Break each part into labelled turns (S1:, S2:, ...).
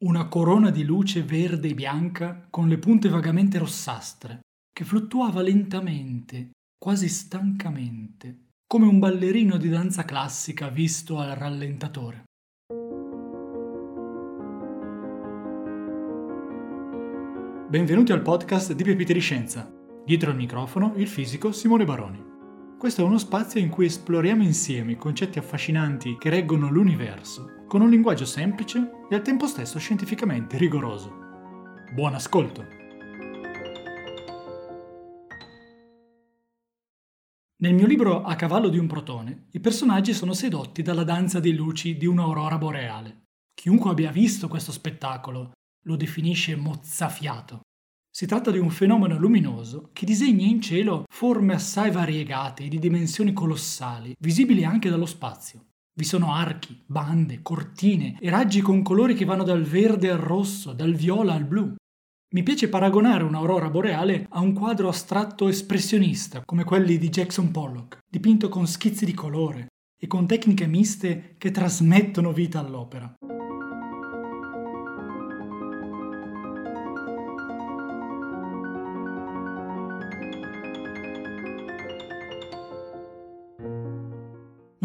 S1: una corona di luce verde e bianca con le punte vagamente rossastre, che fluttuava lentamente, quasi stancamente, come un ballerino di danza classica visto al rallentatore. Benvenuti al podcast di Pepite di Scienza. Dietro al microfono il fisico Simone Baroni. Questo è uno spazio in cui esploriamo insieme i concetti affascinanti che reggono l'universo, con un linguaggio semplice e al tempo stesso scientificamente rigoroso. Buon ascolto! Nel mio libro A cavallo di un protone, i personaggi sono sedotti dalla danza di luci di un'aurora boreale. Chiunque abbia visto questo spettacolo lo definisce mozzafiato. Si tratta di un fenomeno luminoso che disegna in cielo forme assai variegate e di dimensioni colossali, visibili anche dallo spazio. Vi sono archi, bande, cortine e raggi con colori che vanno dal verde al rosso, dal viola al blu. Mi piace paragonare un'aurora boreale a un quadro astratto espressionista, come quelli di Jackson Pollock, dipinto con schizzi di colore e con tecniche miste che trasmettono vita all'opera.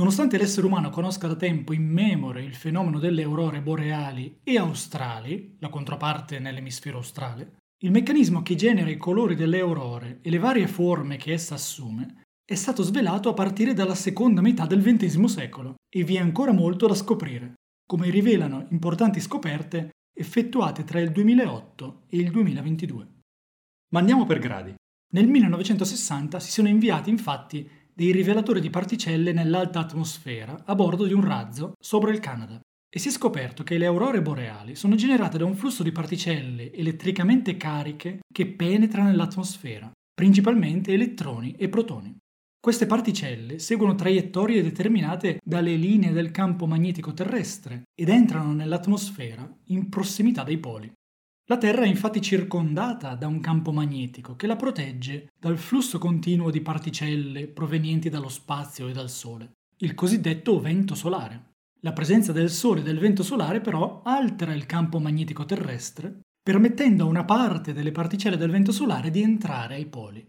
S1: Nonostante l'essere umano conosca da tempo in memoria il fenomeno delle aurore boreali e australi, la controparte nell'emisfero australe, il meccanismo che genera i colori delle aurore e le varie forme che essa assume è stato svelato a partire dalla seconda metà del XX secolo e vi è ancora molto da scoprire, come rivelano importanti scoperte effettuate tra il 2008 e il 2022. Ma andiamo per gradi. Nel 1960 si sono inviati infatti dei rivelatori di particelle nell'alta atmosfera a bordo di un razzo sopra il Canada. E si è scoperto che le aurore boreali sono generate da un flusso di particelle elettricamente cariche che penetra nell'atmosfera, principalmente elettroni e protoni. Queste particelle seguono traiettorie determinate dalle linee del campo magnetico terrestre ed entrano nell'atmosfera in prossimità dei poli. La Terra è infatti circondata da un campo magnetico che la protegge dal flusso continuo di particelle provenienti dallo spazio e dal Sole, il cosiddetto vento solare. La presenza del Sole e del vento solare però altera il campo magnetico terrestre, permettendo a una parte delle particelle del vento solare di entrare ai poli.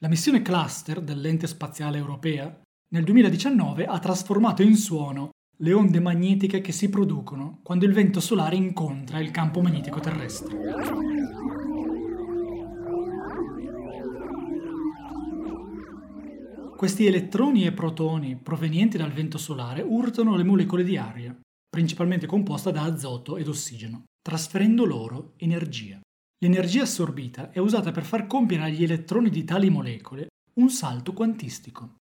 S1: La missione Cluster dell'ente spaziale europea nel 2019 ha trasformato in suono le onde magnetiche che si producono quando il vento solare incontra il campo magnetico terrestre. Questi elettroni e protoni provenienti dal vento solare urtano le molecole di aria, principalmente composta da azoto ed ossigeno, trasferendo loro energia. L'energia assorbita è usata per far compiere agli elettroni di tali molecole un salto quantistico.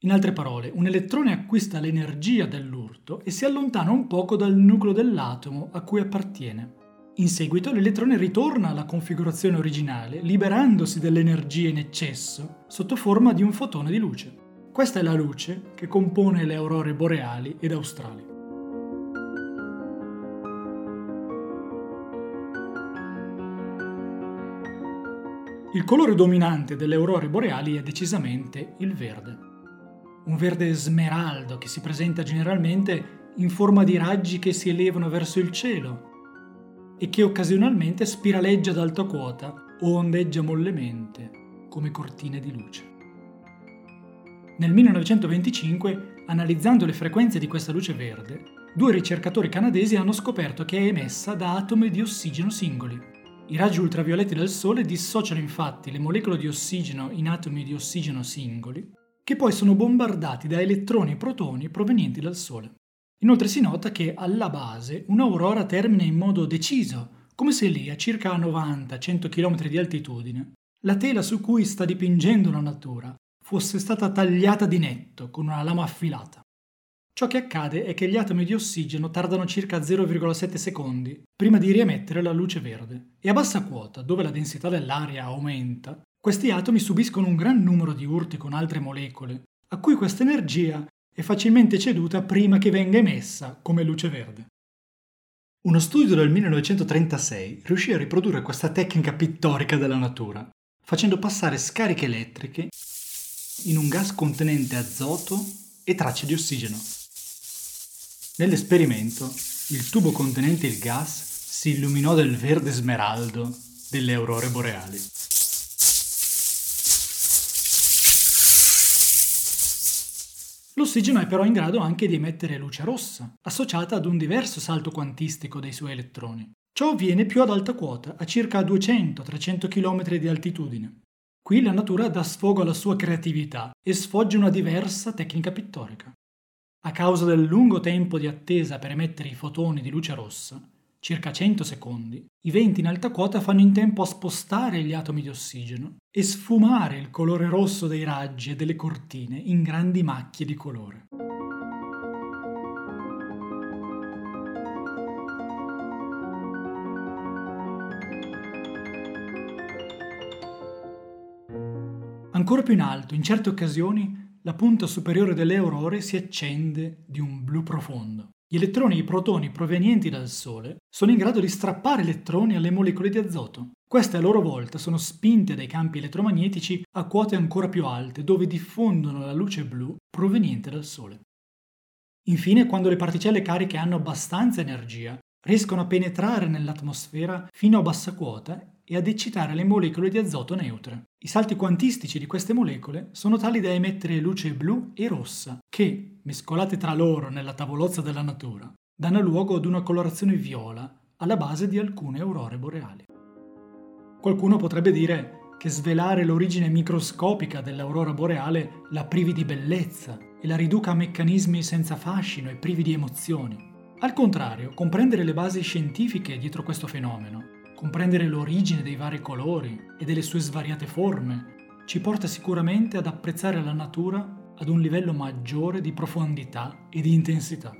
S1: In altre parole, un elettrone acquista l'energia dell'urto e si allontana un poco dal nucleo dell'atomo a cui appartiene. In seguito l'elettrone ritorna alla configurazione originale, liberandosi dell'energia in eccesso sotto forma di un fotone di luce. Questa è la luce che compone le aurore boreali ed australi. Il colore dominante delle aurore boreali è decisamente il verde un verde smeraldo che si presenta generalmente in forma di raggi che si elevano verso il cielo e che occasionalmente spiraleggia ad alta quota o ondeggia mollemente come cortine di luce. Nel 1925, analizzando le frequenze di questa luce verde, due ricercatori canadesi hanno scoperto che è emessa da atomi di ossigeno singoli. I raggi ultravioletti del Sole dissociano infatti le molecole di ossigeno in atomi di ossigeno singoli che poi sono bombardati da elettroni e protoni provenienti dal Sole. Inoltre si nota che alla base un'aurora termina in modo deciso, come se lì a circa 90-100 km di altitudine la tela su cui sta dipingendo la natura fosse stata tagliata di netto con una lama affilata. Ciò che accade è che gli atomi di ossigeno tardano circa 0,7 secondi prima di riemettere la luce verde e a bassa quota, dove la densità dell'aria aumenta, questi atomi subiscono un gran numero di urti con altre molecole, a cui questa energia è facilmente ceduta prima che venga emessa come luce verde. Uno studio del 1936 riuscì a riprodurre questa tecnica pittorica della natura, facendo passare scariche elettriche in un gas contenente azoto e tracce di ossigeno. Nell'esperimento il tubo contenente il gas si illuminò del verde smeraldo delle aurore boreali. L'ossigeno è però in grado anche di emettere luce rossa, associata ad un diverso salto quantistico dei suoi elettroni. Ciò avviene più ad alta quota, a circa 200-300 km di altitudine. Qui la natura dà sfogo alla sua creatività e sfoggia una diversa tecnica pittorica. A causa del lungo tempo di attesa per emettere i fotoni di luce rossa, circa 100 secondi, i venti in alta quota fanno in tempo a spostare gli atomi di ossigeno e sfumare il colore rosso dei raggi e delle cortine in grandi macchie di colore. Ancora più in alto, in certe occasioni, la punta superiore delle aurore si accende di un blu profondo. Gli elettroni e i protoni provenienti dal Sole sono in grado di strappare elettroni alle molecole di azoto. Queste a loro volta sono spinte dai campi elettromagnetici a quote ancora più alte, dove diffondono la luce blu proveniente dal Sole. Infine, quando le particelle cariche hanno abbastanza energia, riescono a penetrare nell'atmosfera fino a bassa quota e ad eccitare le molecole di azoto neutre. I salti quantistici di queste molecole sono tali da emettere luce blu e rossa, che, mescolate tra loro nella tavolozza della natura, danno luogo ad una colorazione viola alla base di alcune aurore boreali. Qualcuno potrebbe dire che svelare l'origine microscopica dell'aurora boreale la privi di bellezza e la riduca a meccanismi senza fascino e privi di emozioni. Al contrario, comprendere le basi scientifiche dietro questo fenomeno comprendere l'origine dei vari colori e delle sue svariate forme ci porta sicuramente ad apprezzare la natura ad un livello maggiore di profondità e di intensità.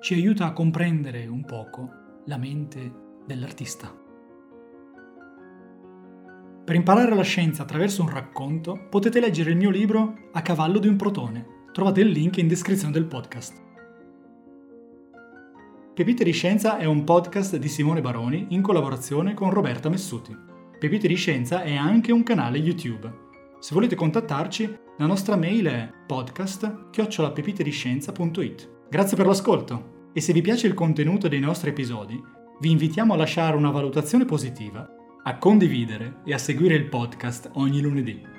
S1: Ci aiuta a comprendere un poco la mente dell'artista. Per imparare la scienza attraverso un racconto potete leggere il mio libro A cavallo di un protone. Trovate il link in descrizione del podcast. Pepite di Scienza è un podcast di Simone Baroni in collaborazione con Roberta Messuti. Pepite di Scienza è anche un canale YouTube. Se volete contattarci, la nostra mail è podcast-pepitediscienza.it. Grazie per l'ascolto e se vi piace il contenuto dei nostri episodi, vi invitiamo a lasciare una valutazione positiva, a condividere e a seguire il podcast ogni lunedì.